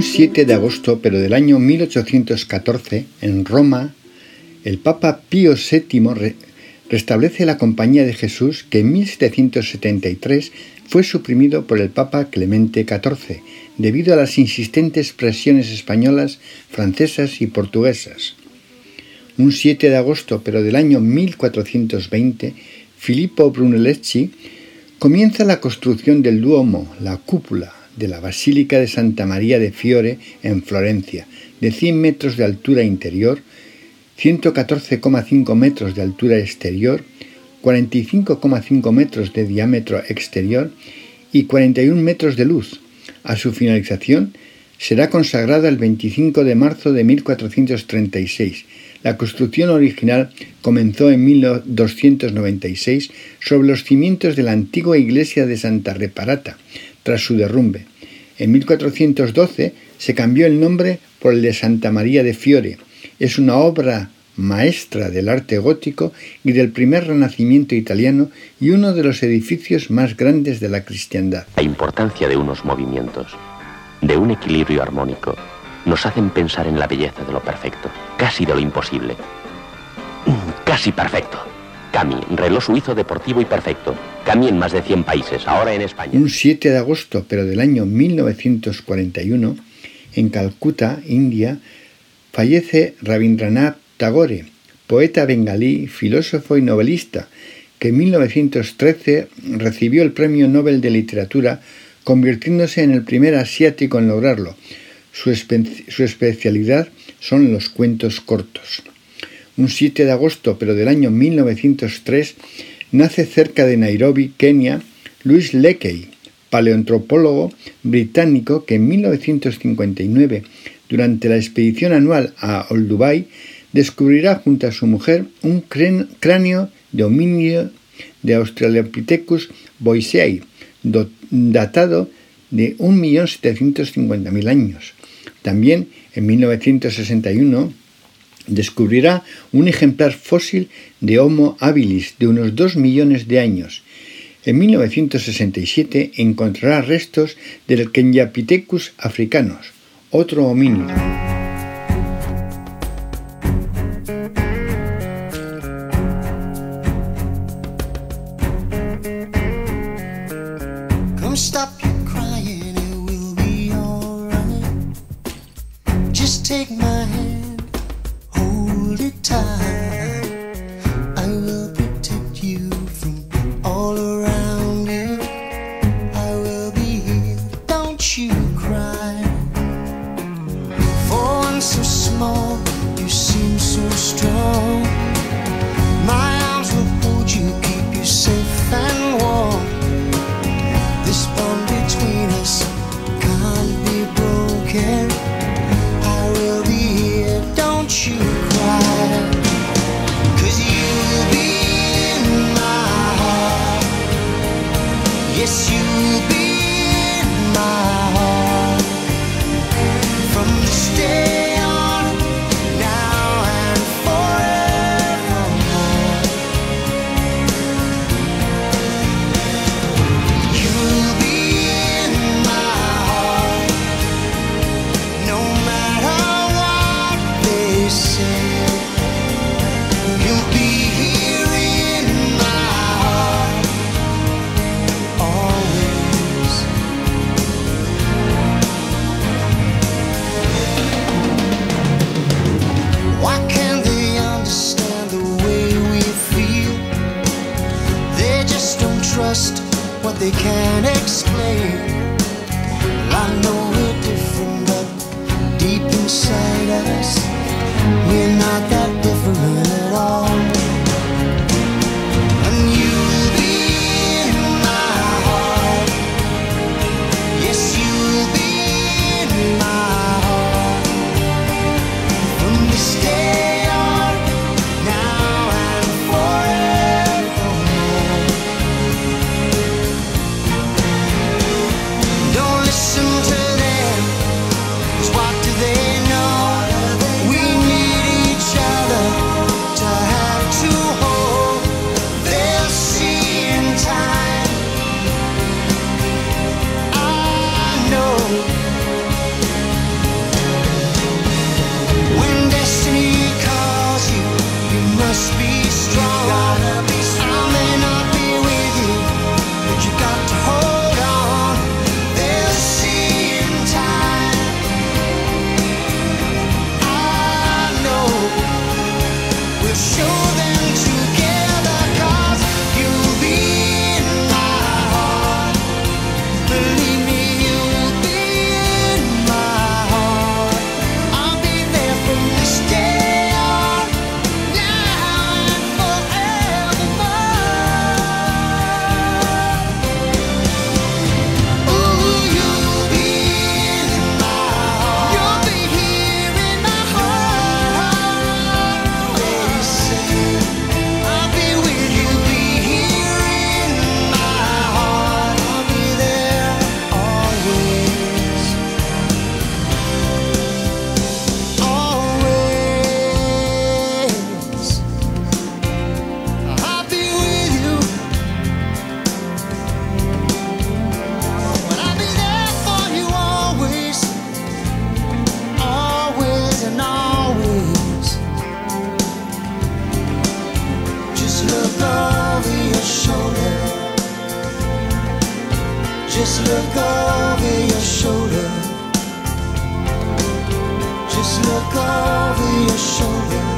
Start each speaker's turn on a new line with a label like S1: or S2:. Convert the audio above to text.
S1: Un 7 de agosto, pero del año 1814, en Roma, el Papa Pío VII restablece la Compañía de Jesús que en 1773 fue suprimido por el Papa Clemente XIV debido a las insistentes presiones españolas, francesas y portuguesas. Un 7 de agosto, pero del año 1420, Filippo Brunelleschi comienza la construcción del Duomo, la cúpula, de la Basílica de Santa María de Fiore en Florencia, de 100 metros de altura interior, 114,5 metros de altura exterior, 45,5 metros de diámetro exterior y 41 metros de luz. A su finalización será consagrada el 25 de marzo de 1436. La construcción original comenzó en 1296 sobre los cimientos de la antigua iglesia de Santa Reparata, tras su derrumbe. En 1412 se cambió el nombre por el de Santa María de Fiore. Es una obra maestra del arte gótico y del primer renacimiento italiano y uno de los edificios más grandes de la cristiandad.
S2: La importancia de unos movimientos, de un equilibrio armónico, nos hacen pensar en la belleza de lo perfecto, casi de lo imposible. Casi perfecto. Cami, reloj suizo deportivo y perfecto. Cami en más de 100 países, ahora en España. Un
S1: 7 de agosto, pero del año 1941, en Calcuta, India, fallece Rabindranath Tagore, poeta bengalí, filósofo y novelista, que en 1913 recibió el Premio Nobel de Literatura, convirtiéndose en el primer asiático en lograrlo. Su, su especialidad son los cuentos cortos un 7 de agosto, pero del año 1903, nace cerca de Nairobi, Kenia, Louis Leakey, paleoantropólogo británico que en 1959, durante la expedición anual a Olduvai, descubrirá junto a su mujer un cráneo de homínido de Australopithecus boisei, datado de 1.750.000 años. También en 1961 descubrirá un ejemplar fósil de Homo habilis de unos 2 millones de años. En 1967 encontrará restos del Kenyapithecus africanos, otro homínido.
S3: hold it tight. I will protect you from all around you. I will be here, don't you cry. For one so small, you seem so strong. Inside us. Look over your shoulder. Just look over your shoulder.